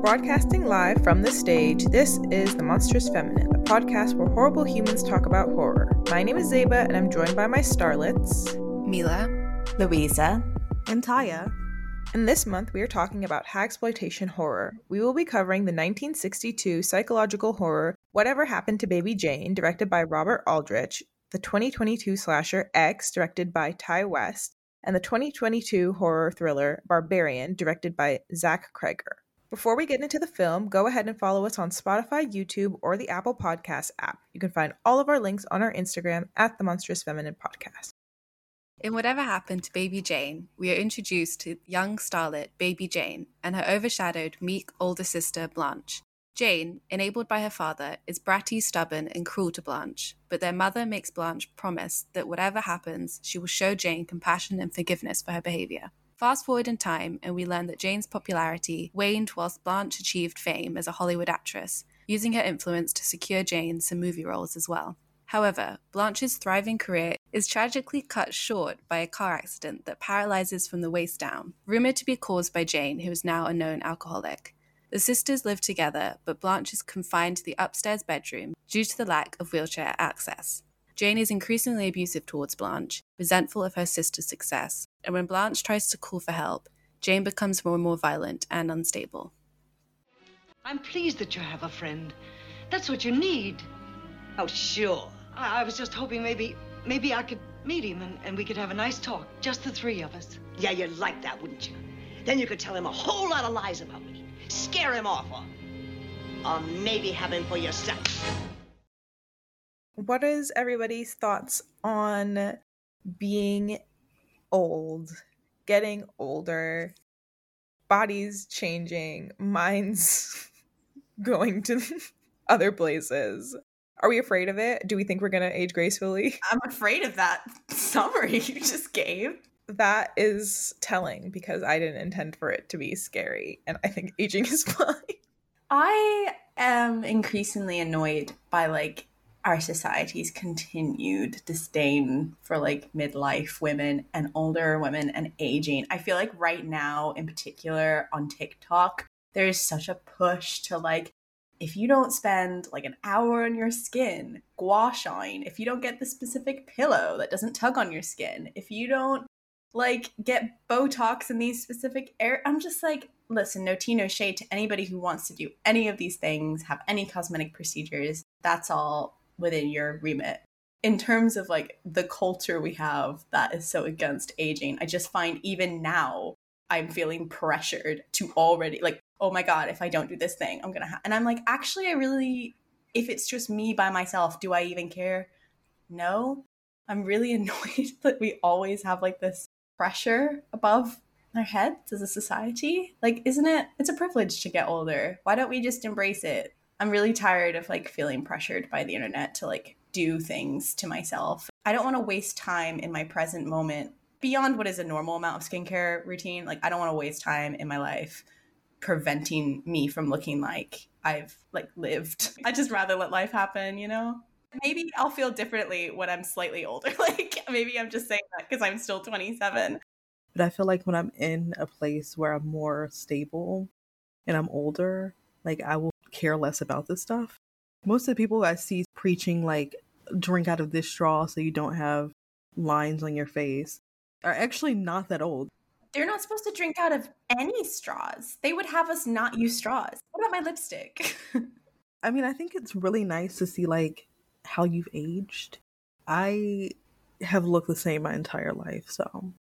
Broadcasting live from the stage, this is The Monstrous Feminine, a podcast where horrible humans talk about horror. My name is Zeba, and I'm joined by my starlets, Mila, Louisa, and Tyia. And this month, we are talking about hagsploitation horror. We will be covering the 1962 psychological horror Whatever Happened to Baby Jane, directed by Robert Aldrich, the 2022 slasher X, directed by Ti West, and the 2022 horror thriller Barbarian, directed by Zach Cregger. Before we get into the film, go ahead and follow us on Spotify, YouTube, or the Apple Podcast app. You can find all of our links on our Instagram at the Monstrous Feminine Podcast. In Whatever Happened to Baby Jane, we are introduced to young starlet Baby Jane and her overshadowed, meek older sister Blanche. Jane, enabled by her father, is bratty, stubborn, and cruel to Blanche, but their mother makes Blanche promise that whatever happens, she will show Jane compassion and forgiveness for her behavior. Fast forward in time, and we learn that Jane's popularity waned whilst Blanche achieved fame as a Hollywood actress, using her influence to secure Jane some movie roles as well. However, Blanche's thriving career is tragically cut short by a car accident that paralyzes from the waist down, rumored to be caused by Jane, who is now a known alcoholic. The sisters live together, but Blanche is confined to the upstairs bedroom due to the lack of wheelchair access. Jane is increasingly abusive towards Blanche, resentful of her sister's success, and when Blanche tries to call for help, Jane becomes more and more violent and unstable. I'm pleased that you have a friend. That's what you need. Oh, sure. I, I was just hoping maybe, maybe I could meet him and, and we could have a nice talk, just the three of us. Yeah, you'd like that, wouldn't you? Then you could tell him a whole lot of lies about me. Scare him off, or, or maybe have him for yourself. What is everybody's thoughts on being old, getting older, bodies changing, minds going to other places? Are we afraid of it? Do we think we're going to age gracefully? I'm afraid of that summary you just gave. That is telling because I didn't intend for it to be scary, and I think aging is fine. I am increasingly annoyed by like our society's continued disdain for like midlife women and older women and aging. I feel like right now, in particular on TikTok, there's such a push to like if you don't spend like an hour on your skin gua shine, if you don't get the specific pillow that doesn't tug on your skin, if you don't like get Botox in these specific areas, I'm just like, listen, no tea, no shade to anybody who wants to do any of these things, have any cosmetic procedures. That's all within your remit. In terms of like the culture we have that is so against aging, I just find even now I'm feeling pressured to already like oh my god if i don't do this thing i'm gonna ha-. and i'm like actually i really if it's just me by myself do i even care no i'm really annoyed that we always have like this pressure above our heads as a society? Like isn't it it's a privilege to get older. Why don't we just embrace it? I'm really tired of like feeling pressured by the internet to like do things to myself. I don't want to waste time in my present moment beyond what is a normal amount of skincare routine. Like i don't want to waste time in my life preventing me from looking like I've like lived. I just rather let life happen, you know? Maybe I'll feel differently when I'm slightly older. like maybe I'm just saying that because I'm still 27. But I feel like when I'm in a place where I'm more stable and I'm older, like I will care less about this stuff. Most of the people I see preaching like drink out of this straw so you don't have lines on your face are actually not that old they're not supposed to drink out of any straws. They would have us not use straws. What about my lipstick? I mean, I think it's really nice to see like how you've aged. I have looked the same my entire life, so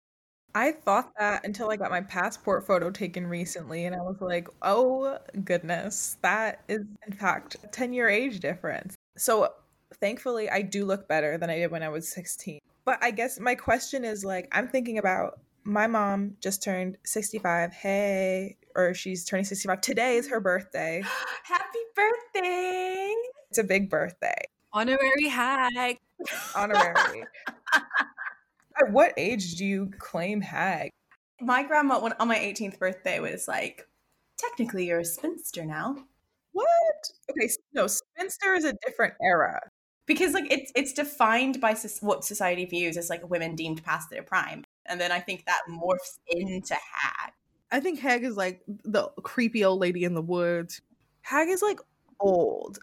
I thought that until I got my passport photo taken recently, and I was like, oh goodness, that is in fact a 10 year age difference. So thankfully, I do look better than I did when I was 16. But I guess my question is like, I'm thinking about my mom just turned 65. Hey, or she's turning 65. Today is her birthday. Happy birthday. It's a big birthday. Honorary hag. Honorary. At what age do you claim hag? My grandma on my 18th birthday was like, technically you're a spinster now. What? Okay, no, spinster is a different era. because like it's it's defined by so- what society views as like women deemed past their prime, and then I think that morphs into hag. I think hag is like the creepy old lady in the woods. Hag is like old.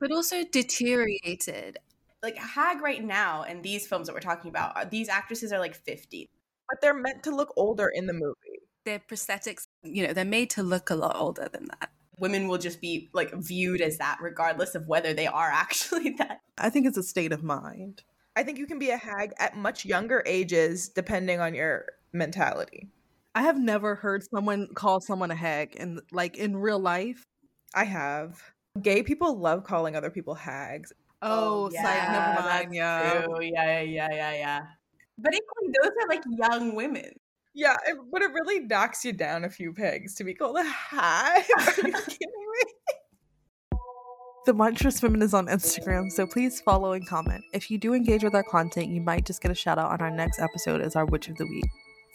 But also deteriorated. Like hag right now in these films that we're talking about, uh, these actresses are like fifty. But they're meant to look older in the movie. Their prosthetics, you know, they're made to look a lot older than that. Women will just be like viewed as that, regardless of whether they are actually that. I think it's a state of mind. I think you can be a hag at much younger ages depending on your mentality. I have never heard someone call someone a hag and like in real life. I have. Gay people love calling other people hags. Oh, oh it's like never mind. Yeah. yeah, yeah, yeah, yeah, yeah. But equally, those are like young women. Yeah, it, but it really knocks you down a few pegs to be called a hag. Are you kidding me? The Monstrous Women is on Instagram, so please follow and comment. If you do engage with our content, you might just get a shout out on our next episode as our Witch of the Week.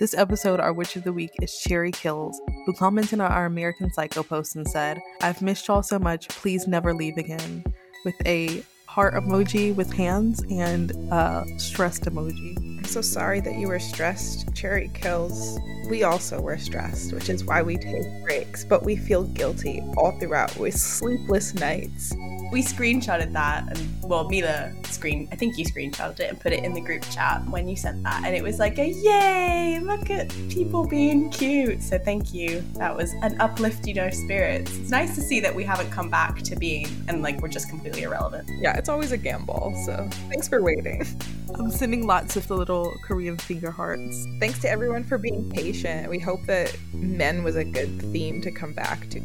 This episode, our Witch of the Week, is Cherry Kills, who commented on our American Psycho post and said, I've missed y'all so much, please never leave again, with a heart emoji with hands and a stressed emoji. I'm so sorry that you were stressed. Cherry kills. We also were stressed, which is why we take breaks, but we feel guilty all throughout with sleepless nights. We screenshotted that, and well, Mila screen. I think you screenshotted it and put it in the group chat when you sent that, and it was like a yay! Look at people being cute. So thank you. That was an uplifting our spirits. It's nice to see that we haven't come back to being and like we're just completely irrelevant. Yeah, it's always a gamble, so thanks for waiting. I'm sending lots of the little Korean finger hearts. Thanks to everyone for being patient. We hope that men was a good theme to come back to.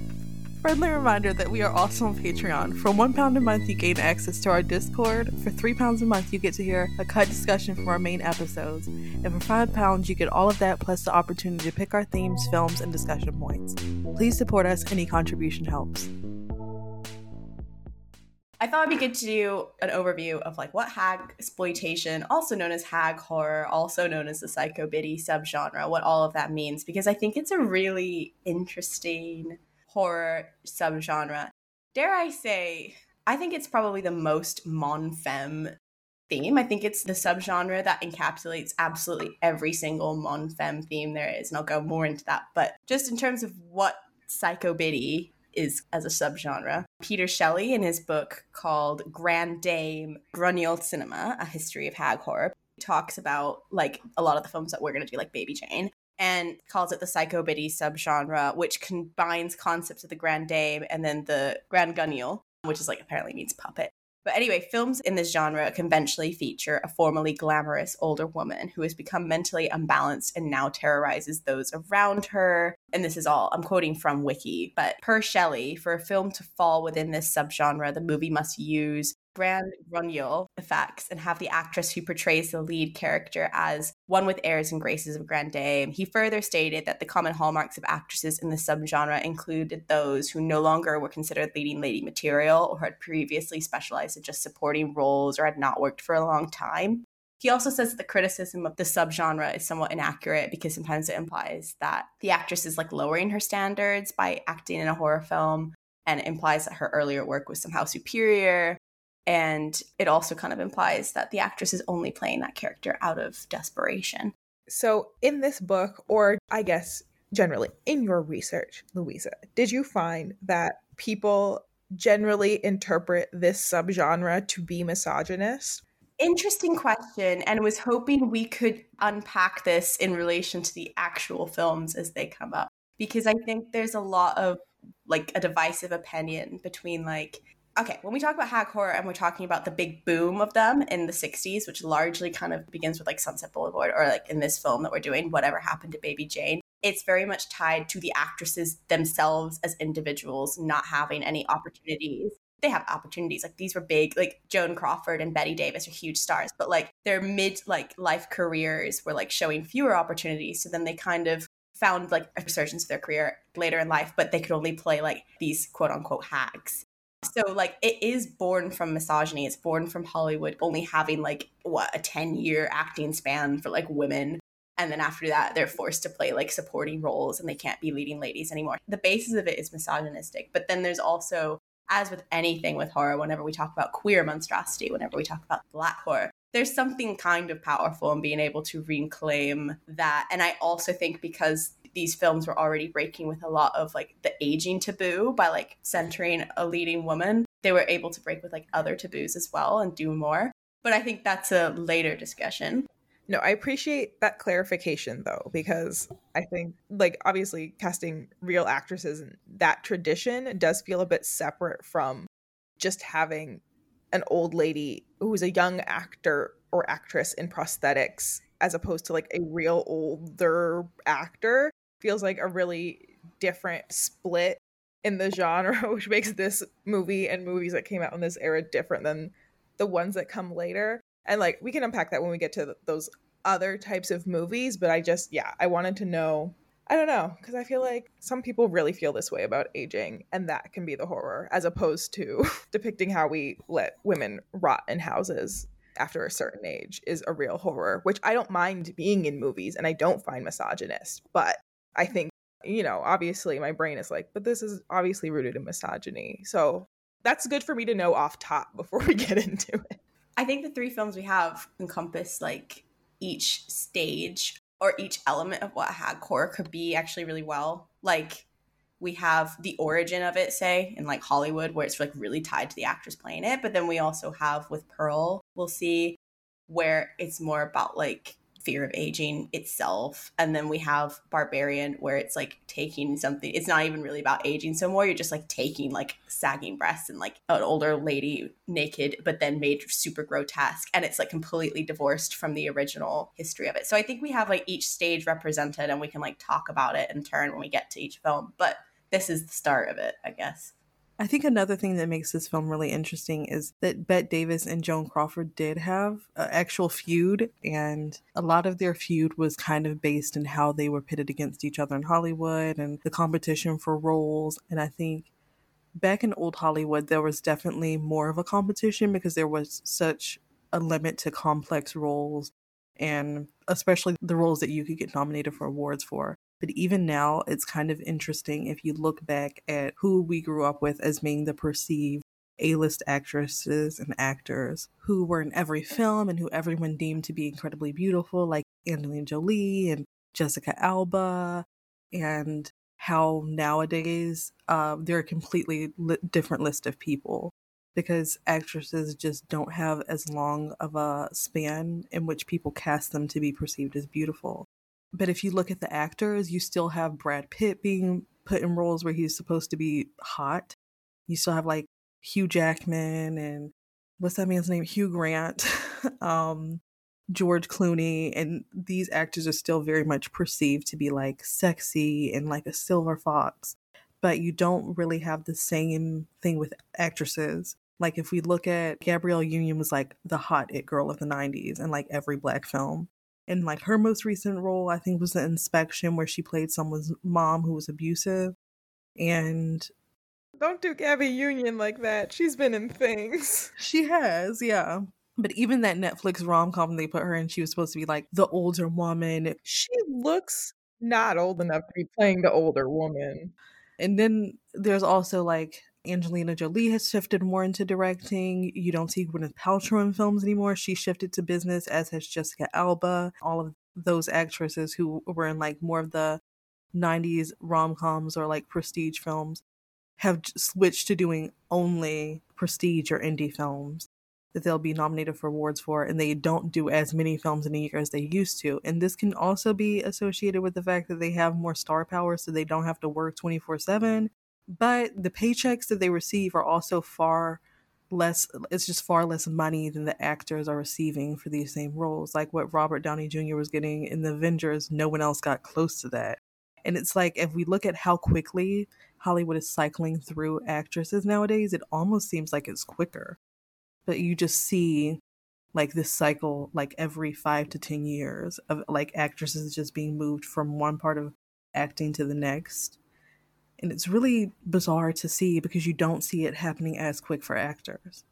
Friendly reminder that we are also on Patreon. For one pound a month, you gain access to our Discord. For three pounds a month, you get to hear a cut discussion from our main episodes. And for five pounds, you get all of that plus the opportunity to pick our themes, films, and discussion points. Please support us. Any contribution helps. I thought it'd be good to do an overview of like what hag exploitation, also known as hag horror, also known as the psycho biddy subgenre, what all of that means, because I think it's a really interesting horror subgenre. Dare I say, I think it's probably the most mon femme theme. I think it's the subgenre that encapsulates absolutely every single mon femme theme there is, and I'll go more into that. But just in terms of what psycho biddy is as a subgenre. Peter Shelley, in his book called Grand Dame Guignol Cinema, A History of Hag Horror, talks about like a lot of the films that we're going to do, like Baby Jane, and calls it the psycho biddy subgenre, which combines concepts of the Grand Dame and then the Grand Guignol, which is like apparently means puppet. But anyway, films in this genre conventionally feature a formerly glamorous older woman who has become mentally unbalanced and now terrorizes those around her. And this is all I'm quoting from Wiki, but per Shelley, for a film to fall within this subgenre, the movie must use grand Guignol effects and have the actress who portrays the lead character as one with airs and graces of Grand Dame. He further stated that the common hallmarks of actresses in the subgenre included those who no longer were considered leading lady material or had previously specialized in just supporting roles or had not worked for a long time. He also says that the criticism of the subgenre is somewhat inaccurate because sometimes it implies that the actress is like lowering her standards by acting in a horror film and implies that her earlier work was somehow superior and it also kind of implies that the actress is only playing that character out of desperation. So, in this book, or I guess generally in your research, Louisa, did you find that people generally interpret this subgenre to be misogynist? Interesting question, and was hoping we could unpack this in relation to the actual films as they come up. Because I think there's a lot of like a divisive opinion between like okay, when we talk about hag horror and we're talking about the big boom of them in the 60s, which largely kind of begins with like Sunset Boulevard or like in this film that we're doing, Whatever Happened to Baby Jane, it's very much tied to the actresses themselves as individuals not having any opportunities. They have opportunities. Like these were big, like Joan Crawford and Bette Davis are huge stars, but like their mid like life careers were like showing fewer opportunities. So then they kind of found like a resurgence of their career later in life, but they could only play like these quote unquote hags. So like it is born from misogyny. It's born from Hollywood only having like what a 10 year acting span for like women. And then after that, they're forced to play like supporting roles and they can't be leading ladies anymore. The basis of it is misogynistic. But then there's also as with anything with horror, whenever we talk about queer monstrosity, whenever we talk about black horror, there's something kind of powerful in being able to reclaim that. And I also think because these films were already breaking with a lot of like the aging taboo by like centering a leading woman, they were able to break with like other taboos as well and do more. But I think that's a later discussion. No, I appreciate that clarification though, because I think, like, obviously, casting real actresses in that tradition does feel a bit separate from just having an old lady who's a young actor or actress in prosthetics as opposed to like a real older actor feels like a really different split in the genre which makes this movie and movies that came out in this era different than the ones that come later and like we can unpack that when we get to those other types of movies but i just yeah i wanted to know I don't know, because I feel like some people really feel this way about aging, and that can be the horror, as opposed to depicting how we let women rot in houses after a certain age is a real horror, which I don't mind being in movies and I don't find misogynist. But I think, you know, obviously my brain is like, but this is obviously rooted in misogyny. So that's good for me to know off top before we get into it. I think the three films we have encompass like each stage or each element of what horror could be actually really well. Like we have the origin of it, say, in like Hollywood, where it's like really tied to the actress playing it. But then we also have with Pearl, we'll see where it's more about like fear of aging itself. And then we have Barbarian, where it's like taking something, it's not even really about aging so more. You're just like taking like sagging breasts and like an older lady naked, but then made super grotesque. And it's like completely divorced from the original history of it. So I think we have like each stage represented and we can like talk about it in turn when we get to each film. But this is the start of it, I guess. I think another thing that makes this film really interesting is that Bette Davis and Joan Crawford did have an actual feud, and a lot of their feud was kind of based in how they were pitted against each other in Hollywood and the competition for roles. And I think back in old Hollywood, there was definitely more of a competition because there was such a limit to complex roles and especially the roles that you could get nominated for awards for. But even now, it's kind of interesting if you look back at who we grew up with as being the perceived A list actresses and actors who were in every film and who everyone deemed to be incredibly beautiful, like Angelina Jolie and Jessica Alba, and how nowadays uh, they're a completely li- different list of people because actresses just don't have as long of a span in which people cast them to be perceived as beautiful. But if you look at the actors, you still have Brad Pitt being put in roles where he's supposed to be hot. You still have like Hugh Jackman and what's that man's name? Hugh Grant, um, George Clooney, and these actors are still very much perceived to be like sexy and like a silver fox. But you don't really have the same thing with actresses. Like if we look at Gabrielle Union was like the hot it girl of the 90s and like every black film and like her most recent role i think was the inspection where she played someone's mom who was abusive. And don't do gabby union like that. She's been in things. She has yeah. But even that netflix rom-com they put her in she was supposed to be like the older woman. She looks not old enough to be playing the older woman. And then there's also like Angelina Jolie has shifted more into directing. You don't see Gwyneth Paltrow in films anymore. She shifted to business, as has Jessica Alba. All of those actresses who were in like more of the 90s rom coms or like prestige films have switched to doing only prestige or indie films that they'll be nominated for awards for, and they don't do as many films in a year as they used to. And this can also be associated with the fact that they have more star power, so they don't have to work 24 7 but the paychecks that they receive are also far less it's just far less money than the actors are receiving for these same roles. Like what robert downey jr was getting in the avengers no one else got close to that. And it's like if we look at how quickly hollywood is cycling through actresses nowadays it almost seems like it's quicker. But you just see like this cycle like every five to ten years of like actresses just being moved from one part of acting to the next and it's really bizarre to see because you don't see it happening as quick for actors.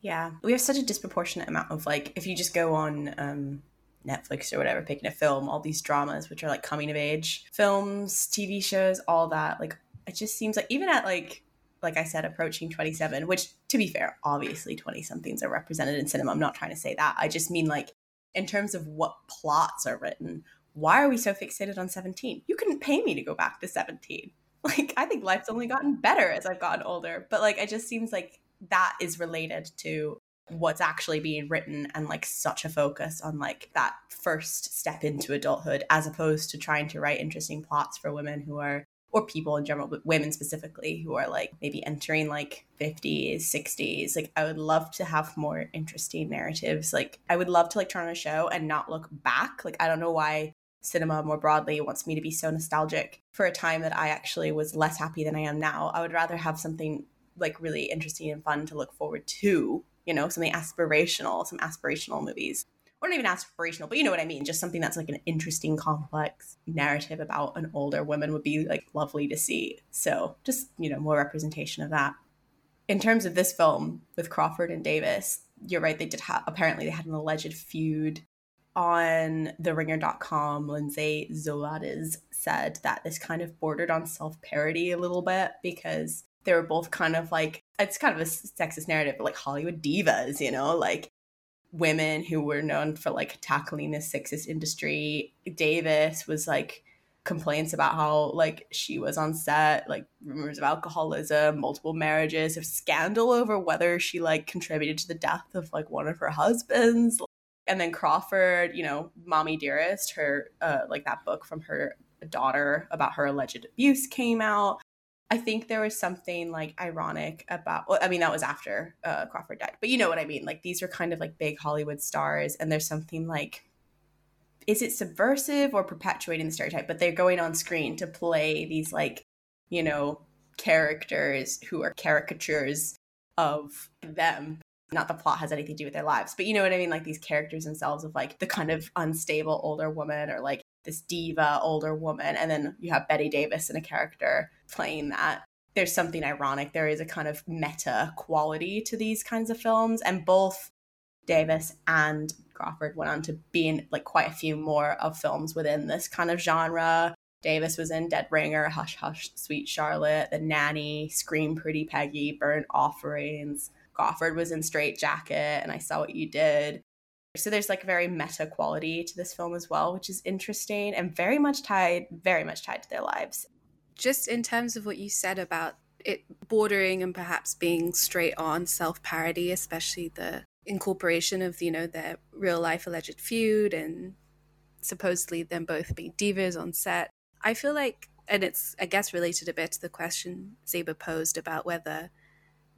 Yeah, we have such a disproportionate amount of like, if you just go on um, Netflix or whatever, picking a film, all these dramas, which are like coming of age films, TV shows, all that. Like, it just seems like even at like like I said, approaching 27, which to be fair, obviously 20 somethings are represented in cinema. I'm not trying to say that. I just mean like in terms of what plots are written, why are we so fixated on 17? You couldn't pay me to go back to 17. Like I think life's only gotten better as I've gotten older, but like it just seems like that is related to what's actually being written and like such a focus on like that first step into adulthood as opposed to trying to write interesting plots for women who are or people in general, but women specifically who are like maybe entering like 50s, 60s. Like I would love to have more interesting narratives. Like I would love to like turn on a show and not look back. Like I don't know why cinema more broadly wants me to be so nostalgic for a time that I actually was less happy than I am now. I would rather have something like really interesting and fun to look forward to, you know, something aspirational, some aspirational movies or not even aspirational, but you know what I mean. Just something that's like an interesting, complex narrative about an older woman would be like lovely to see. So just, you know, more representation of that. In terms of this film with Crawford and Davis, you're right. They did have, apparently they had an alleged feud on the ringer.com. Lindsay Zoladz said that this kind of bordered on self parody a little bit because they were both kind of like, it's kind of a sexist narrative, but like Hollywood divas, you know, like women who were known for like tackling the sexist industry. Davis was like complaints about how like she was on set, like rumors of alcoholism, multiple marriages, a scandal over whether she like contributed to the death of like one of her husbands. And then Crawford, you know, Mommy Dearest, her uh, like that book from her daughter about her alleged abuse came out. I think there was something like ironic about. Well, I mean, that was after uh, Crawford died, but you know what I mean. Like these are kind of like big Hollywood stars, and there's something like, is it subversive or perpetuating the stereotype? But they're going on screen to play these like, you know, characters who are caricatures of them. Not the plot has anything to do with their lives, but you know what I mean. Like these characters themselves of like the kind of unstable older woman or like this diva older woman, and then you have Bette Davis in a character playing that. There's something ironic. There is a kind of meta quality to these kinds of films, and both Davis and Crawford went on to be in like quite a few more of films within this kind of genre. Davis was in Dead Ringer, Hush Hush, Sweet Charlotte, The Nanny, Scream Pretty Peggy, Burnt Offerings. Crawford was in Strait-Jacket, and I Saw What You Did. So there's like very meta quality to this film as well, which is interesting and very much tied, very much tied to their lives. Just in terms of what you said about it bordering and perhaps being straight on self parody, especially the incorporation of, you know, their real life alleged feud and supposedly them both being divas on set. I feel like, and it's, I guess, related a bit to the question Zeba posed about whether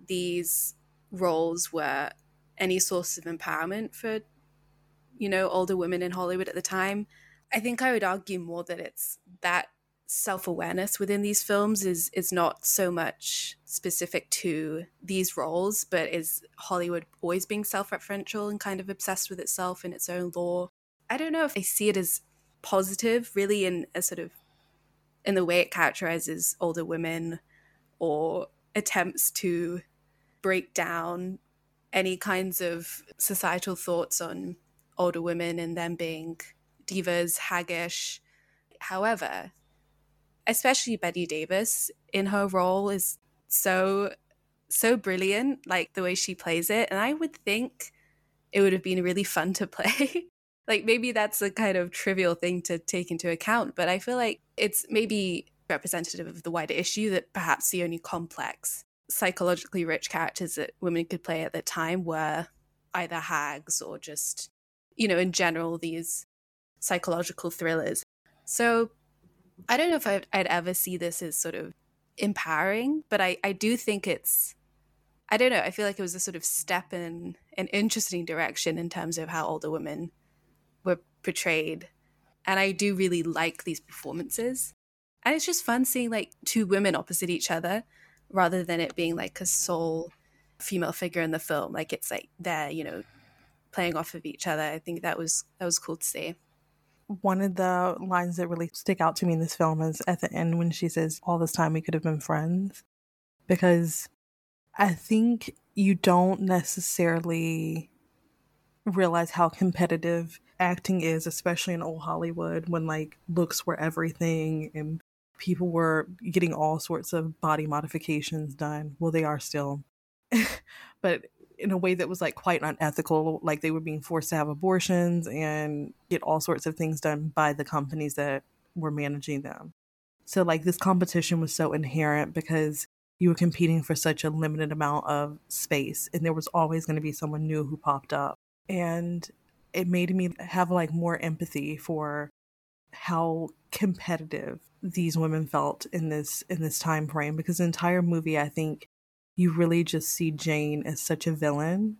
these roles were any source of empowerment for you know, older women in Hollywood at the time. I think I would argue more that it's that self-awareness within these films is is not so much specific to these roles, but is Hollywood always being self-referential and kind of obsessed with itself and its own lore. I don't know if I see it as positive, really, in a sort of in the way it characterizes older women or attempts to break down any kinds of societal thoughts on older women and them being divas, haggish. However, especially Bette Davis in her role is so so brilliant, like the way she plays it. And I would think it would have been really fun to play. like maybe that's a kind of trivial thing to take into account, but I feel like it's maybe representative of the wider issue that perhaps the only complex, psychologically rich characters that women could play at the time were either hags or just you know, in general, these psychological thrillers. So I don't know if I'd, I'd, ever see this as sort of empowering, but I, I do think it's, I don't know, I feel like it was a sort of step in an interesting direction in terms of how older women were portrayed. And I do really like these performances. And it's just fun seeing like two women opposite each other rather than it being like a sole female figure in the film. Like it's like they're, you know, playing off of each other. I think that was that was cool to see. One of the lines that really stick out to me in this film is at the end when she says, "All this time we could have been friends," because I think you don't necessarily realize how competitive acting is, especially in old Hollywood when like looks were everything and people were getting all sorts of body modifications done. Well, they are still, but in a way that was like quite unethical. Like they were being forced to have abortions and get all sorts of things done by the companies that were managing them. So, like, this competition was so inherent because you were competing for such a limited amount of space, and there was always going to be someone new who popped up. And it made me have like more empathy for how competitive these women felt in this in this time frame because the entire movie I think you really just see Jane as such a villain.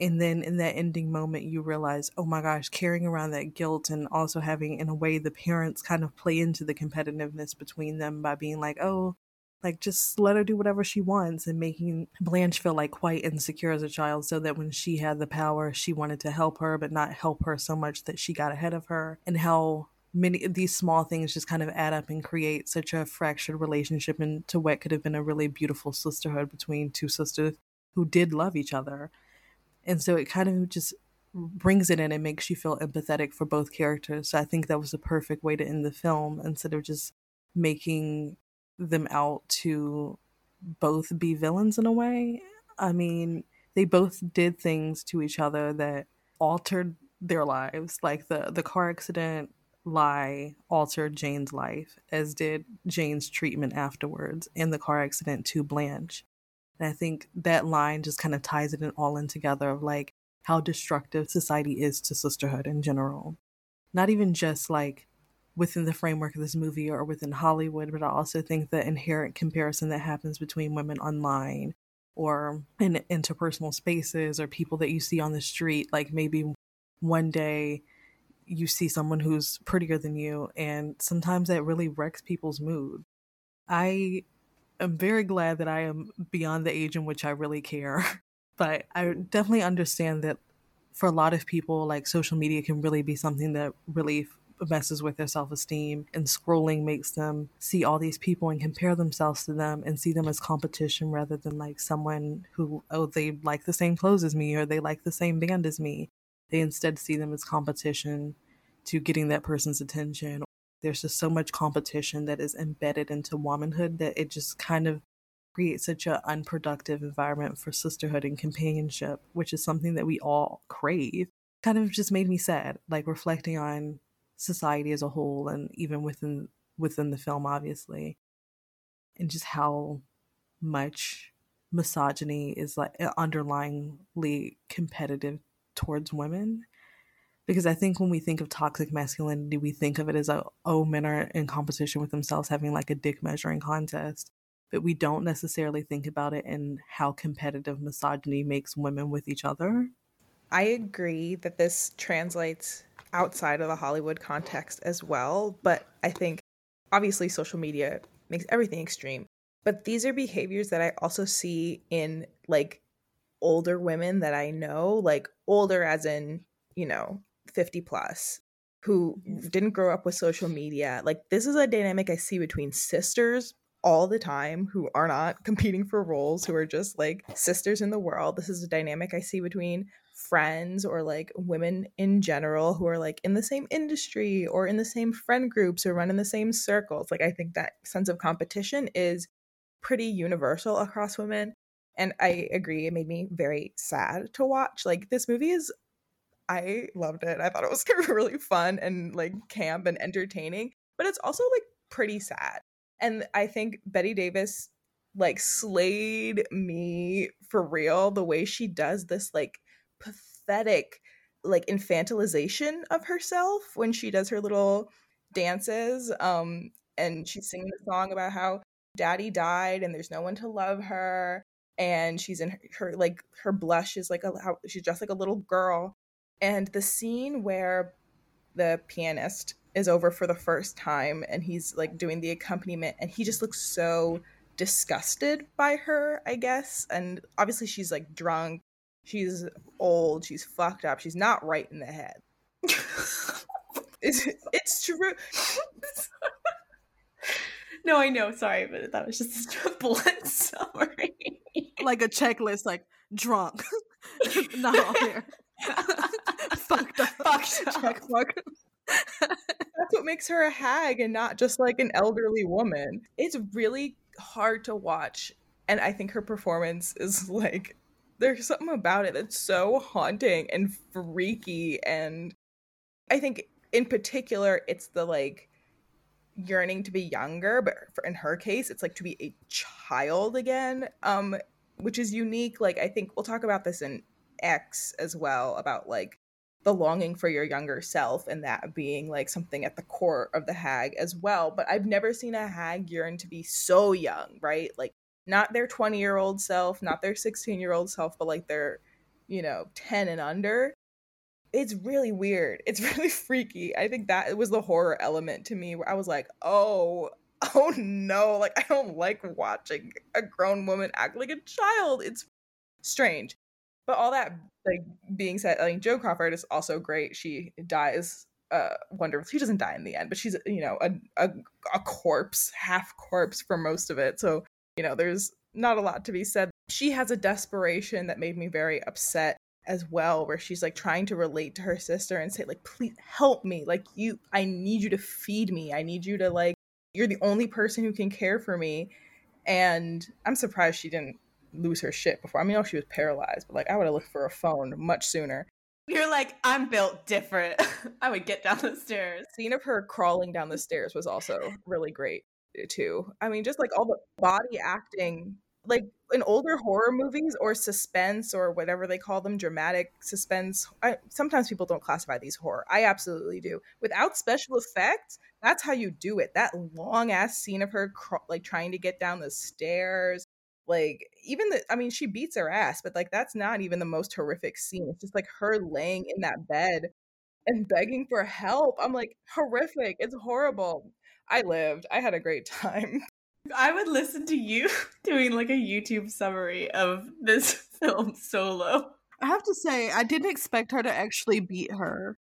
And then in that ending moment you realize oh my gosh carrying around that guilt and also having in a way the parents kind of play into the competitiveness between them by being like oh like just let her do whatever she wants and making blanche feel like quite insecure as a child so that when she had the power she wanted to help her but not help her so much that she got ahead of her and how many of these small things just kind of add up and create such a fractured relationship into what could have been a really beautiful sisterhood between two sisters who did love each other and so it kind of just brings it in and makes you feel empathetic for both characters. So I think that was the perfect way to end the film instead of just making them out to both be villains in a way. I mean, they both did things to each other that altered their lives. Like the the car accident lie altered Jane's life, as did Jane's treatment afterwards, and the car accident to Blanche. And I think that line just kind of ties it all in together of like how destructive society is to sisterhood in general. Not even just like within the framework of this movie or within Hollywood, but I also think the inherent comparison that happens between women online or in interpersonal spaces or people that you see on the street. Like maybe one day you see someone who's prettier than you, and sometimes that really wrecks people's mood. I am very glad that I am beyond the age in which I really care. But I definitely understand that for a lot of people, like social media can really be something that really messes with their self esteem, and scrolling makes them see all these people and compare themselves to them and see them as competition rather than like someone who, oh, they like the same clothes as me or they like the same band as me. They instead see them as competition to getting that person's attention there's just so much competition that is embedded into womanhood that it just kind of creates such an unproductive environment for sisterhood and companionship, which is something that we all crave. Kind of just made me sad, like reflecting on society as a whole and even within within the film obviously. And just how much misogyny is like underlyingly competitive towards women because I think when we think of toxic masculinity, we think of it as a, oh, men are in competition with themselves, having like a dick measuring contest. But we don't necessarily think about it in how competitive misogyny makes women with each other. I agree that this translates outside of the Hollywood context as well. But I think obviously social media makes everything extreme. But these are behaviors that I also see in like older women that I know, like older as in, you know, 50 plus who didn't grow up with social media. Like this is a dynamic I see between sisters all the time who are not competing for roles, who are just like sisters in the world. This is a dynamic I see between friends or like women in general who are like in the same industry or in the same friend groups or run in the same circles. Like I think that sense of competition is pretty universal across women. And I agree, it made me very sad to watch. Like this movie is I loved it. I thought it was really fun and like camp and entertaining, but it's also like pretty sad. And I think Bette Davis like slayed me for real the way she does this like pathetic like infantilization of herself when she does her little dances um and she's singing the song about how daddy died and there's no one to love her and she's in her, her like her blush is like a how she's just like a little girl and the scene where the pianist is over for the first time and he's like doing the accompaniment and he just looks so disgusted by her, I guess. And obviously she's like drunk, she's old, she's fucked up, she's not right in the head. it's, it's true. no, I know, sorry, but that was just a blunt summary. like a checklist, like drunk. not all there. fucked up. Fucked up. Check fuck. That's what makes her a hag and not just like an elderly woman. It's really hard to watch. And I think her performance is like, there's something about it that's so haunting and freaky. And I think in particular, it's the like yearning to be younger, but for, in her case, it's like to be a child again, um, which is unique. Like, I think we'll talk about this in X as well about like the longing for your younger self and that being like something at the core of the hag as well. But I've never seen a hag yearn to be so young, right? Like not their 20 year old self, not their 16 year old self, but like their, you know, 10 and under. It's really weird. It's really freaky. I think that was the horror element to me where I was like, oh, oh no, like I don't like watching a grown woman act like a child. It's strange. But all that like being said, like Joan Crawford is also great. She dies uh wonderful. She doesn't die in the end, but she's you know a, a a corpse, half corpse for most of it. So you know, there's not a lot to be said. She has a desperation that made me very upset as well where she's like trying to relate to her sister and say like please help me like you i need you to feed me i need you to like you're the only person who can care for me and i'm surprised she didn't lose her shit before. I mean, I know she was paralyzed, but like I would have looked for a phone much sooner. You're like, I'm built different. I would get down the stairs. Scene of her crawling down the stairs was also really great too. I mean, just like all the body acting, like in older horror movies or suspense or whatever they call them, dramatic suspense. I, sometimes people don't classify these horror. I absolutely do. Without special effects, that's how you do it. That long ass scene of her craw- like trying to get down the stairs like even the i mean she beats her ass but like that's not even the most horrific scene it's just like her laying in that bed and begging for help i'm like horrific it's horrible i lived i had a great time i would listen to you doing like a youtube summary of this film solo i have to say i didn't expect her to actually beat her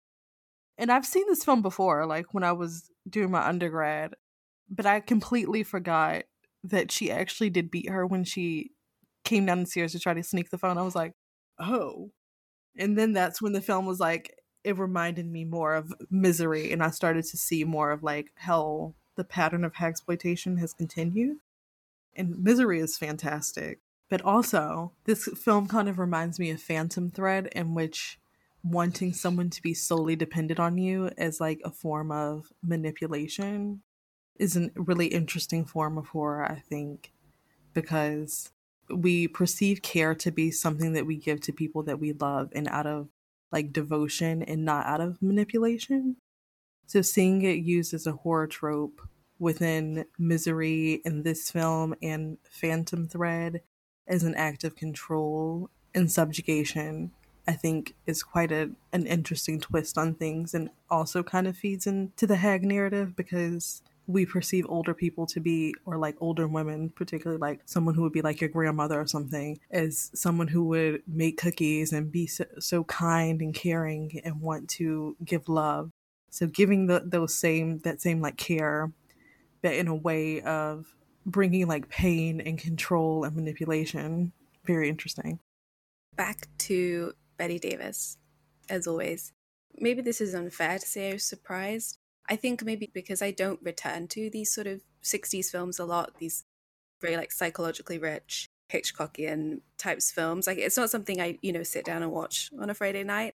and i've seen this film before like when i was doing my undergrad but i completely forgot that she actually did beat her when she came down the stairs to try to sneak the phone. I was like, oh. And then that's when the film was like, it reminded me more of misery. And I started to see more of like how the pattern of exploitation has continued. And misery is fantastic. But also, this film kind of reminds me of Phantom Thread, in which wanting someone to be solely dependent on you as like a form of manipulation is a really interesting form of horror, I think, because we perceive care to be something that we give to people that we love and out of like devotion and not out of manipulation. So seeing it used as a horror trope within Misery in this film and Phantom Thread as an act of control and subjugation, I think is quite a, an interesting twist on things and also kind of feeds into the hag narrative because we perceive older people to be, or like older women, particularly like someone who would be like your grandmother or something, as someone who would make cookies and be so, so kind and caring and want to give love. So giving the, those same, that same like care, but in a way of bringing like pain and control and manipulation. Very interesting. Back to Bette Davis, as always. Maybe this is unfair to say I was surprised, I think maybe because I don't return to these sort of 60s films a lot, these very like psychologically rich Hitchcockian types films. Like it's not something I, you know, sit down and watch on a Friday night.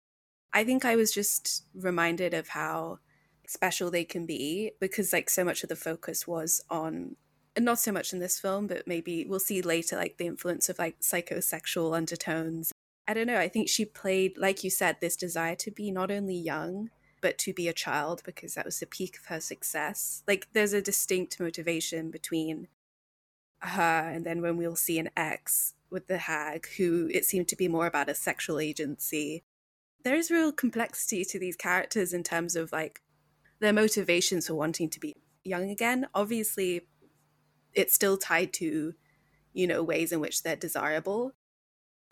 I think I was just reminded of how special they can be because like so much of the focus was on not so much in this film, but maybe we'll see later like the influence of like psychosexual undertones. I don't know. I think she played, like you said, this desire to be not only young, but to be a child because that was the peak of her success. Like there's a distinct motivation between her and then when we'll see an ex with the hag, who it seemed to be more about a sexual agency. There is real complexity to these characters in terms of like their motivations for wanting to be young again. Obviously, it's still tied to, you know, ways in which they're desirable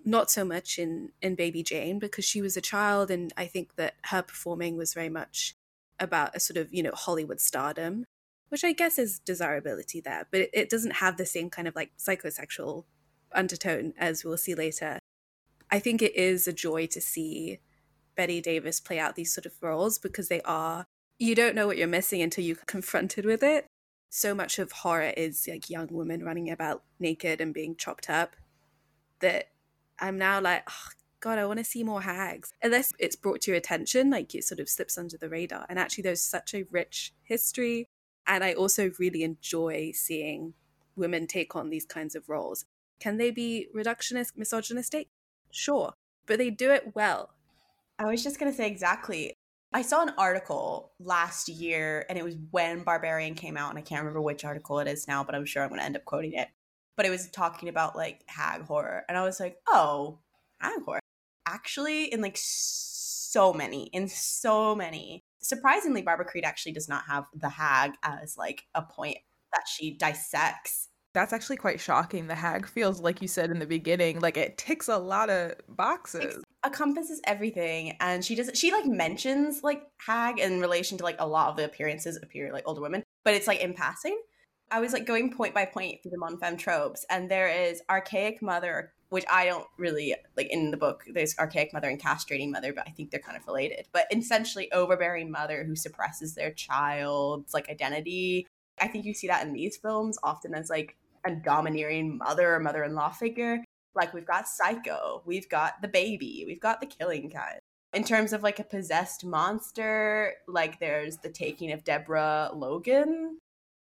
not so much in in baby jane because she was a child and i think that her performing was very much about a sort of you know hollywood stardom which i guess is desirability there but it, it doesn't have the same kind of like psychosexual undertone as we'll see later i think it is a joy to see Bette davis play out these sort of roles because they are you don't know what you're missing until you're confronted with it. So much of horror is like young women running about naked and being chopped up that I'm now like, oh, God, I want to see more hags. Unless it's brought to your attention, like it sort of slips under the radar. And actually, there's such a rich history. And I also really enjoy seeing women take on these kinds of roles. Can they be reductionist, misogynistic? Sure, but they do it well. I was just going to say exactly. I saw an article last year, and it was when Barbarian came out, and I can't remember which article it is now, but I'm sure I'm going to end up quoting it. But it was talking about like hag horror, and I was like, oh, hag horror. Actually, in like so many, in so many. Surprisingly, Barbara Creed actually does not have the hag as like a point that she dissects that's actually quite shocking. The hag feels like you said in the beginning, like it ticks a lot of boxes. It encompasses everything, and she does. She like mentions like hag in relation to like a lot of the appearances appear like older women, but it's like in passing. I was like going point by point through the mon femme tropes, and there is archaic mother, which I don't really like in the book. There's archaic mother and castrating mother, but I think they're kind of related. But essentially, overbearing mother who suppresses their child's like identity. I think you see that in these films often as like a domineering mother or mother-in-law figure. Like we've got Psycho, we've got the baby, we've got the killing kind. In terms of like a possessed monster, like there's the taking of Deborah Logan.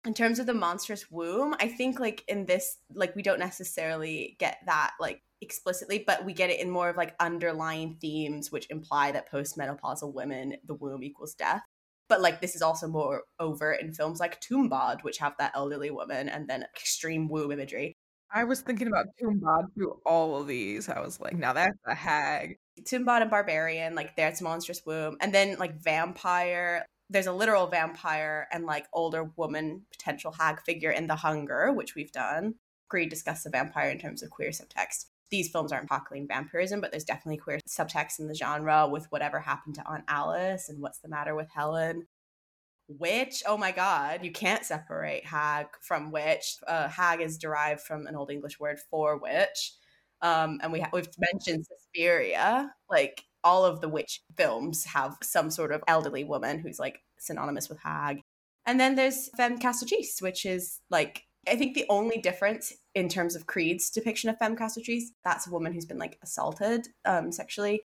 In terms of the monstrous womb, I think like in this, like we don't necessarily get that like explicitly, but we get it in more of like underlying themes which imply that postmenopausal women, the womb equals death but like this is also more overt in films like Tumbad, which have that elderly woman and then extreme womb imagery. I was thinking about Tumbad through all of these. I was like, now that's a hag. Tumbad and Barbarian, like that's monstrous womb, and then like vampire. There's a literal vampire and like older woman potential hag figure in The Hunger, which we've done. Creed discussed the vampire in terms of queer subtext these films aren't tackling vampirism, but there's definitely queer subtext in the genre with whatever happened to Aunt Alice and what's the matter with Helen. Witch, oh my god, you can't separate hag from witch. Uh, hag is derived from an Old English word for witch. Um, and we ha- we've mentioned Suspiria. Like all of the witch films have some sort of elderly woman who's like synonymous with hag. And then there's Femme Castratrice, which is like I think the only difference in terms of Creed's depiction of femme castratrice, that's a woman who's been like assaulted um, sexually.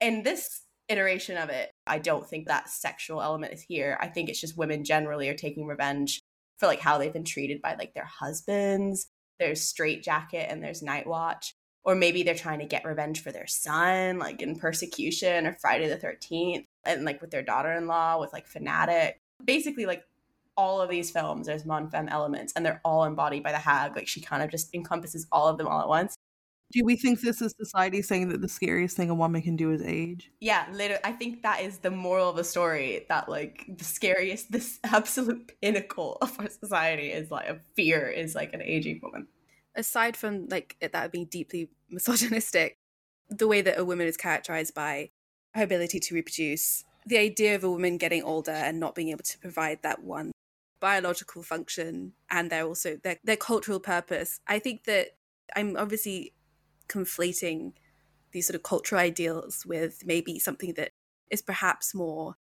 In this iteration of it, I don't think that sexual element is here. I think it's just women generally are taking revenge for like how they've been treated by like their husbands. There's Strait-Jacket and there's Night Watch. Or maybe they're trying to get revenge for their son, like in Persecution or Friday the 13th, and like with their daughter in law, with like Fanatic. Basically, like all of these films, there's mon femme elements, and they're all embodied by the hag. Like she kind of just encompasses all of them all at once. Do we think this is society saying that the scariest thing a woman can do is age? Yeah, literally. I think that is the moral of the story. That like the scariest, this absolute pinnacle of our society is like a fear is like an aging woman. Aside from like that being deeply misogynistic, the way that a woman is characterized by her ability to reproduce, the idea of a woman getting older and not being able to provide that one biological function and their also their, their cultural purpose. I think that I'm obviously conflating these sort of cultural ideals with maybe something that is perhaps more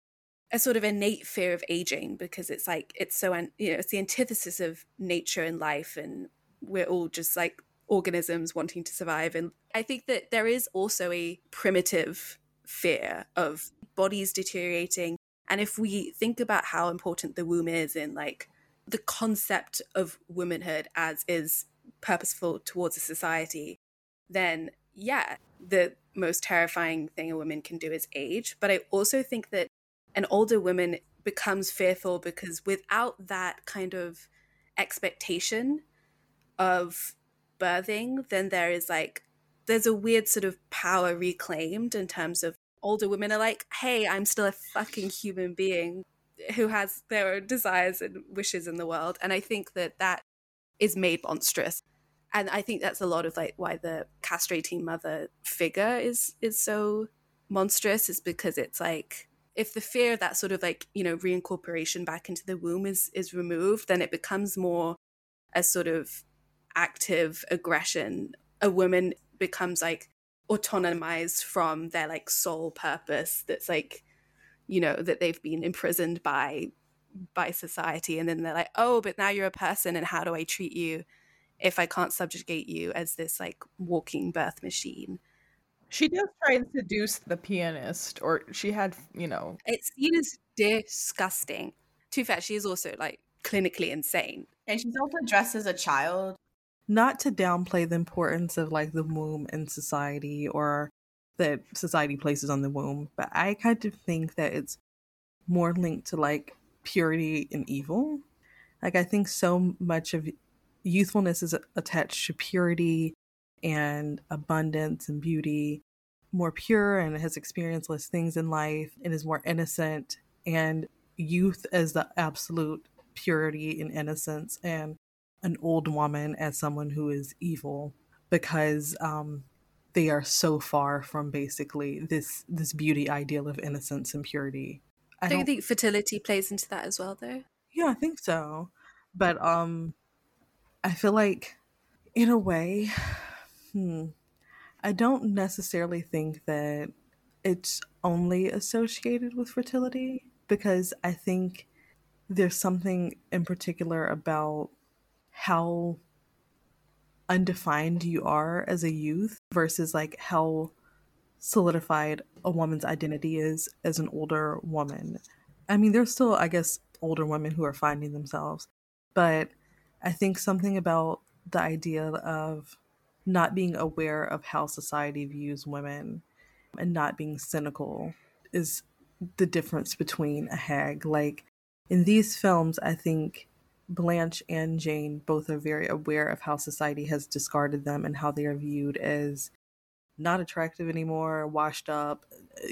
a sort of innate fear of aging because it's like it's so you know it's the antithesis of nature and life and we're all just like organisms wanting to survive. And i think that there is also a primitive fear of bodies deteriorating. And if we think about how important the womb is in like the concept of womanhood as is purposeful towards a society, then yeah, the most terrifying thing a woman can do is age. But I also think that an older woman becomes fearful because without that kind of expectation of birthing, then there is like, there's a weird sort of power reclaimed in terms of older women are like, hey, I'm still a fucking human being who has their own desires and wishes in the world. And I think that that is made monstrous. And I think that's a lot of like why the castrating mother figure is is so monstrous is because it's like if the fear of that sort of like you know reincorporation back into the womb is is removed then it becomes more a sort of active aggression. A woman becomes like autonomized from their like sole purpose that's like you know, that they've been imprisoned by by society. And then they're like, "Oh, but now you're a person and how do I treat you if I can't subjugate you as this like walking birth machine?" She does try and seduce the pianist, or she had, you know. It's seen as disgusting. Too fair, she is also like clinically insane. And she's also dressed as a child. Not to downplay the importance of like the womb in society or that society places on the womb, but I kind of think that it's more linked to like purity and evil. Like I think so much of youthfulness is attached to purity and abundance and beauty, more pure and has experienced less things in life and is more innocent and youth as the absolute purity and innocence and an old woman as someone who is evil because um, they are so far from basically this this beauty ideal of innocence and purity. I don't, don't you think fertility plays into that as well though? Yeah, I think so. But um I feel like in a way hmm I don't necessarily think that it's only associated with fertility because I think there's something in particular about how undefined you are as a youth versus like how solidified a woman's identity is as an older woman. I mean, there's still, I guess, older women who are finding themselves, but I think something about the idea of not being aware of how society views women and not being cynical is the difference between a hag. Like in these films, I think Blanche and Jane both are very aware of how society has discarded them and how they are viewed as not attractive anymore, washed up,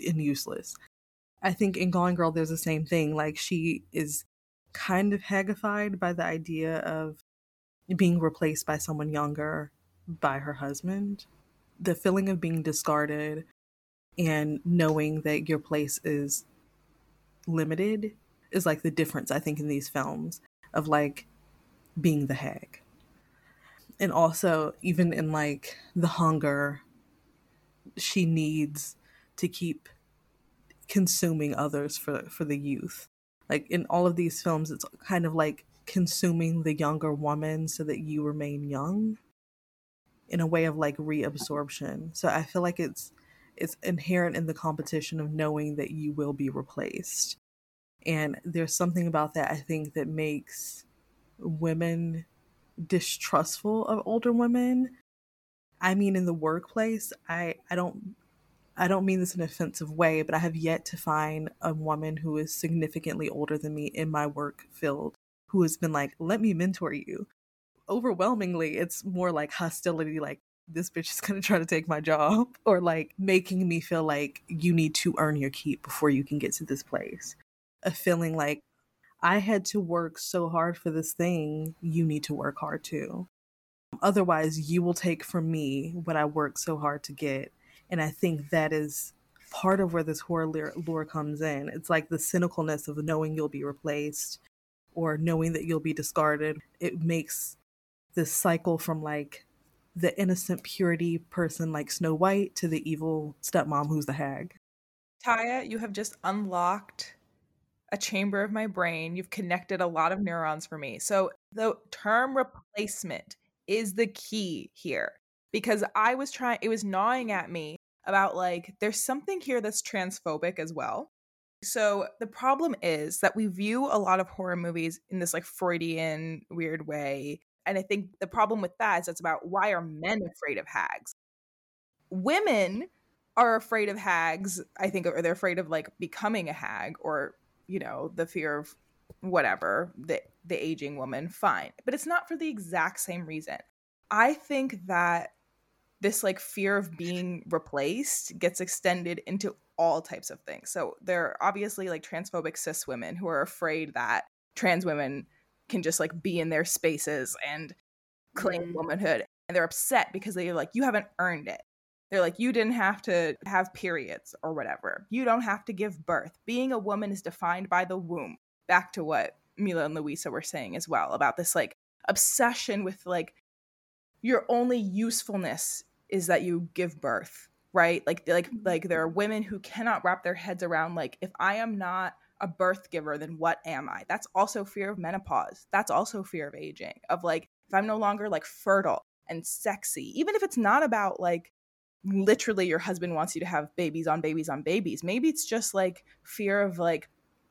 and useless. I think in Gone Girl, there's the same thing. Like, she is kind of hagified by the idea of being replaced by someone younger by her husband. The feeling of being discarded and knowing that your place is limited is like the difference, I think, in these films of like being the hag. And also, even in like the hunger, she needs to keep consuming others for, for the youth. Like in all of these films, it's kind of like consuming the younger woman so that you remain young in a way of like reabsorption. So I feel like it's it's inherent in the competition of knowing that you will be replaced. And there's something about that I think that makes women distrustful of older women. I mean in the workplace, I I don't I don't mean this in an offensive way, but I have yet to find a woman who is significantly older than me in my work field who has been like, "Let me mentor you." Overwhelmingly, it's more like hostility like this bitch is going to try to take my job or like making me feel like you need to earn your keep before you can get to this place a feeling like I had to work so hard for this thing, you need to work hard too. Otherwise, you will take from me what I worked so hard to get. And I think that is part of where this horror lore comes in. It's like the cynicalness of knowing you'll be replaced or knowing that you'll be discarded. It makes this cycle from like the innocent purity person like Snow White to the evil stepmom who's the hag. Tyia, you have just unlocked a chamber of my brain. You've connected a lot of neurons for me. So the term replacement is the key here because I was trying, it was gnawing at me about like, there's something here that's transphobic as well. So the problem is that we view a lot of horror movies in this like Freudian weird way. And I think the problem with that is that's about why are men afraid of hags? Women are afraid of hags, I think, or they're afraid of like becoming a hag or you know, the fear of whatever, the the aging woman, fine. But it's not for the exact same reason. I think that this like fear of being replaced gets extended into all types of things. So there are obviously like transphobic cis women who are afraid that trans women can just like be in their spaces and claim mm. womanhood and they're upset because they're like you haven't earned it they're like, you didn't have to have periods or whatever. You don't have to give birth. Being a woman is defined by the womb. Back to what Mila and Louisa were saying as well about this like obsession with like your only usefulness is that you give birth right? Like like mm-hmm. like there are women who cannot wrap their heads around like if I am not a birth giver, then what am I? That's also fear of menopause. That's also fear of aging. Of like if I'm no longer like fertile and sexy, even if it's not about like literally your husband wants you to have babies on babies on babies. Maybe it's just like fear of like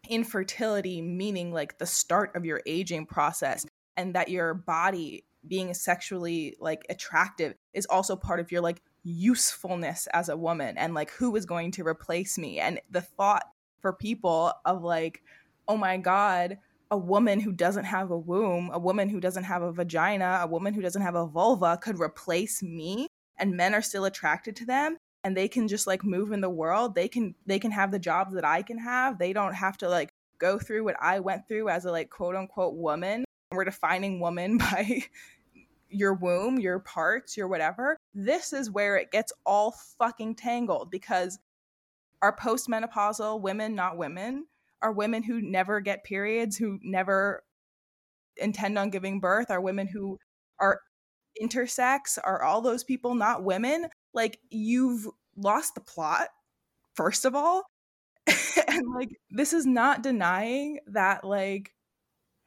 infertility, meaning like the start of your aging process, and that your body being sexually like attractive is also part of your like usefulness as a woman and like who is going to replace me. And the thought for people of like oh my god a woman who doesn't have a womb a woman who doesn't have a vagina a woman who doesn't have a vulva could replace me and men are still attracted to them and they can just like move in the world. They can they can have the jobs that i can have. They don't have to like go through what i went through as a like quote unquote woman we're defining woman by your womb your parts your whatever this is where it gets all fucking tangled because are postmenopausal women not women are women who never get periods who never intend on giving birth are women who are intersex are all those people not women. Like you've lost the plot first of all. And like this is not denying that like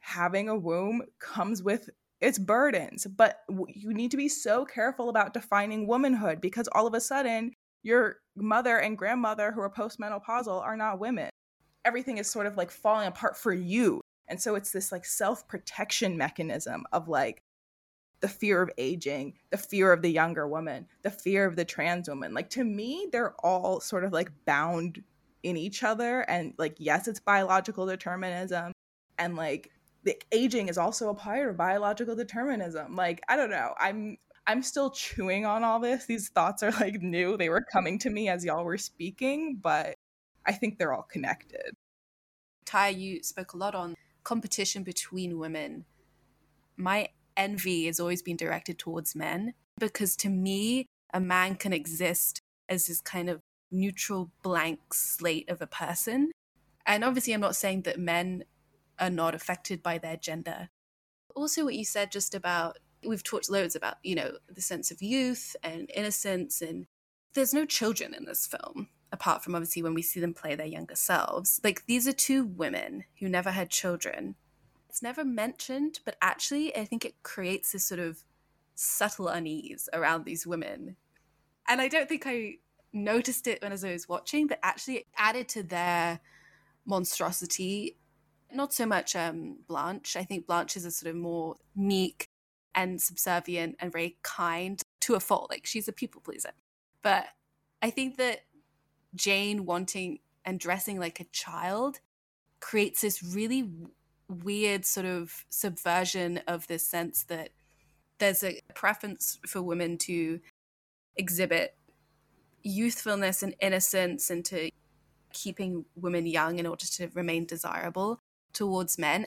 having a womb comes with its burdens but you need to be so careful about defining womanhood because all of a sudden your mother and grandmother who are postmenopausal are not women everything is sort of like falling apart for you and so it's this like self-protection mechanism of like the fear of aging, the fear of the younger woman, the fear of the trans woman. Like to me, they're all sort of like bound in each other. And like, yes, it's biological determinism. And like the aging is also a part of biological determinism. Like, I don't know. I'm I'm still chewing on all this. These thoughts are like new. They were coming to me as y'all were speaking, but I think they're all connected. Ty, you spoke a lot on competition between women. My envy has always been directed towards men because to me, a man can exist as this kind of neutral blank slate of a person. And obviously, I'm not saying that men are not affected by their gender. Also, what you said just about we've talked loads about, you know, the sense of youth and innocence, and there's no children in this film, apart from obviously when we see them play their younger selves. Like, these are two women who never had children it's never mentioned, but actually, I think it creates this sort of subtle unease around these women. And I don't think I noticed it when I was watching, but actually it added to their monstrosity. Not so much um, Blanche. I think Blanche is a sort of more meek and subservient and very kind to a fault. Like she's a people pleaser. But I think that Jane wanting and dressing like a child creates this really weird sort of subversion of this sense that there's a preference for women to exhibit youthfulness and innocence and to keeping women young in order to remain desirable towards men.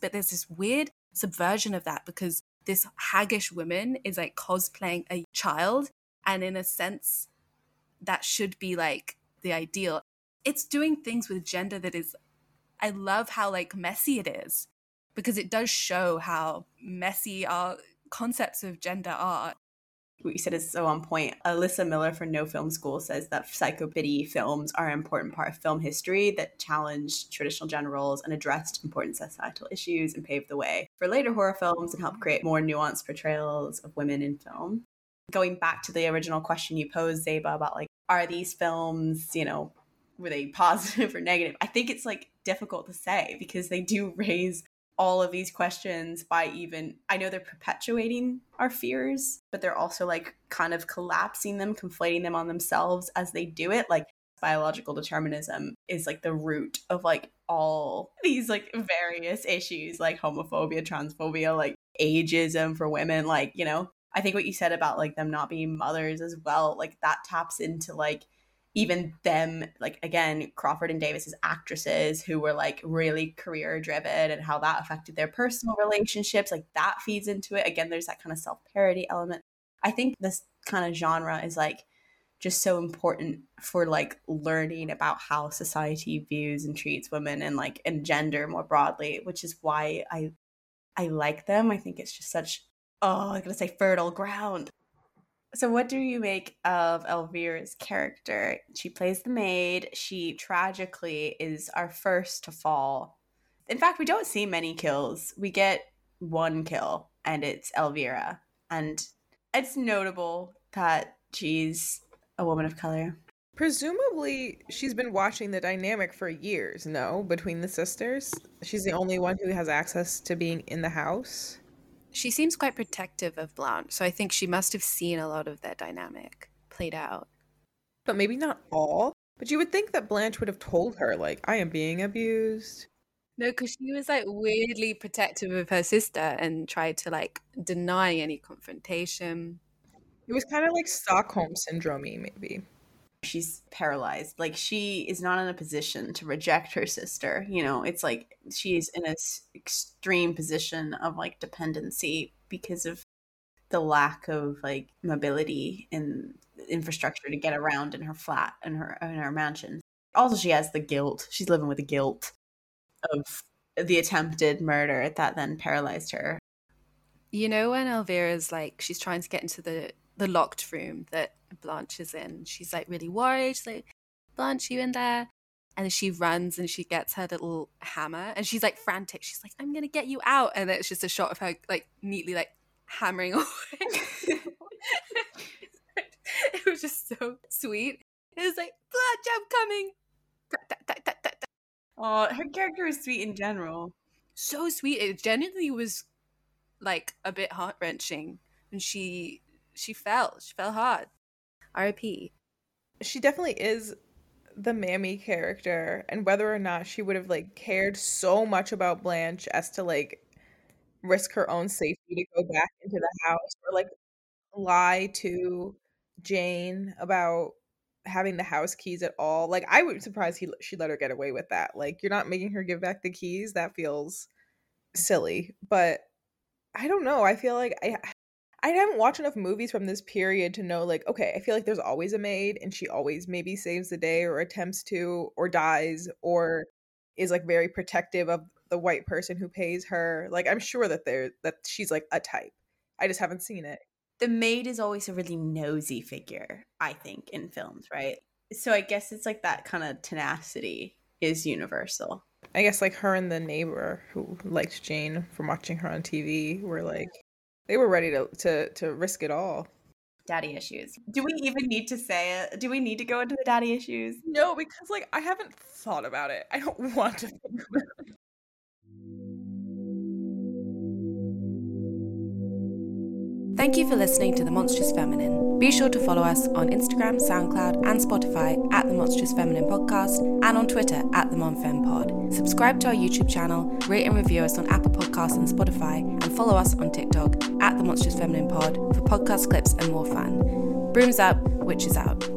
But there's this weird subversion of that because this haggish woman is like cosplaying a child, and in a sense, that should be like the ideal. It's doing things with gender that is I love how like messy it is because it does show how messy our concepts of gender are. What you said is so on point. Alyssa Miller from No Film School says that psycho-biddy films are an important part of film history that challenged traditional gender roles and addressed important societal issues and paved the way for later horror films and helped create more nuanced portrayals of women in film. Going back to the original question you posed, Zeba, about like, are these films, you know, were they positive or negative? I think it's like difficult to say because they do raise all of these questions by even I know they're perpetuating our fears, but they're also like kind of collapsing them, conflating them on themselves as they do it. Like biological determinism is like the root of like all these like various issues like homophobia, transphobia, like ageism for women, like, you know, I think what you said about like them not being mothers as well, like that taps into like even them like again crawford and davis as actresses who were like really career driven and how that affected their personal relationships like that feeds into it. Again there's that kind of self-parody element. I think this kind of genre is like just so important for like learning about how society views and treats women and like and gender more broadly which is why i i like them. I think it's just such oh i'm gonna say fertile ground So, what do you make of Elvira's character? She plays the maid. She tragically is our first to fall. In fact, we don't see many kills. We get one kill, and it's Elvira. And it's notable that she's a woman of color. Presumably, she's been watching the dynamic for years, no, between the sisters. She's the only one who has access to being in the house. She seems quite protective of Blanche, so I think she must have seen a lot of that dynamic played out. But maybe not all. But you would think that Blanche would have told her, like, I am being abused. No, because she was like weirdly protective of her sister and tried to like deny any confrontation. It was kind of like Stockholm syndrome, maybe. She's paralyzed. Like she is not in a position to reject her sister. You know, it's like she's in an extreme position of like dependency because of the lack of like mobility and infrastructure to get around in her flat and her in her mansion. Also, she has the guilt. She's living with the guilt of the attempted murder that then paralyzed her. You know when Elvira's like she's trying to get into the the locked room that Blanche is in. She's like really worried. She's like, Blanche, you in there? And she runs and she gets her little hammer and she's like frantic. She's like, I'm gonna get you out. And it's just a shot of her like neatly like hammering away. it was just so sweet. It was like, Blanche, I'm coming. Oh, her character is sweet in general. So sweet. It genuinely was like a bit heart wrenching when she she fell. She fell hard. R.I.P. She definitely is the mammy character, and whether or not she would have like cared so much about Blanche as to like risk her own safety to go back into the house or like lie to Jane about having the house keys at all. Like I would be surprised he she let her get away with that. Like you're not making her give back the keys. That feels silly. But I don't know. I feel like I I haven't watched enough movies from this period to know like okay, I feel like there's always a maid and she always maybe saves the day or attempts to or dies or is like very protective of the white person who pays her. Like I'm sure that there that she's like a type. I just haven't seen it the maid is always a really nosy figure, I think, in films, right? So I guess it's like that kind of tenacity is universal. I guess like her and the neighbor who liked Jane from watching her on TV were like they were ready to to to risk it all. Daddy issues. Do we even need to say it? Do we need to go into the daddy issues? No, because like I haven't thought about it. I don't want to Thank you for listening to The Monstrous Feminine. Be sure to follow us on Instagram, SoundCloud, and Spotify at The Monstrous Feminine Podcast and on Twitter at The Monfem Pod. Subscribe to our YouTube channel, rate and review us on Apple Podcasts and Spotify, and follow us on TikTok at The Monstrous Feminine Pod for podcast clips and more fun. Brooms up, witches out.